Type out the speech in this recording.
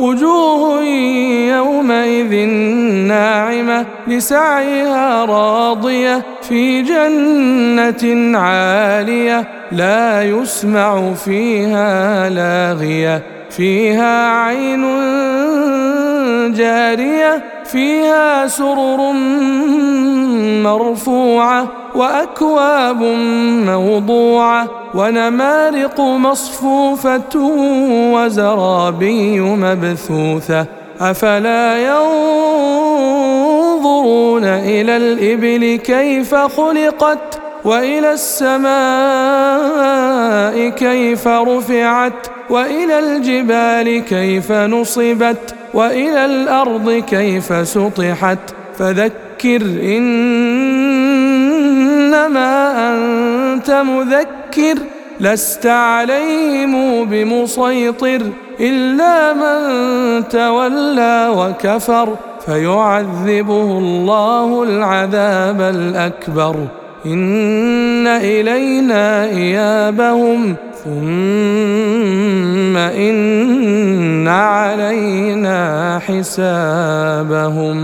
وجوه يومئذ ناعمة لسعيها راضية في جنة عالية لا يسمع فيها لاغية فيها عين جارية فيها سرر مرفوعة وأكواب موضوعة ونمارق مصفوفة وزرابي مبثوثة. أفلا ينظرون إلى الإبل كيف خلقت وإلى السماء كيف رفعت وإلى الجبال كيف نصبت وإلى الأرض كيف سطحت؟ فذكر إنما أنت مذكر لست عليهم بمسيطر إلا من تولى وكفر فيعذبه الله العذاب الأكبر. إن إلينا إيابهم ثم علينا حسابهم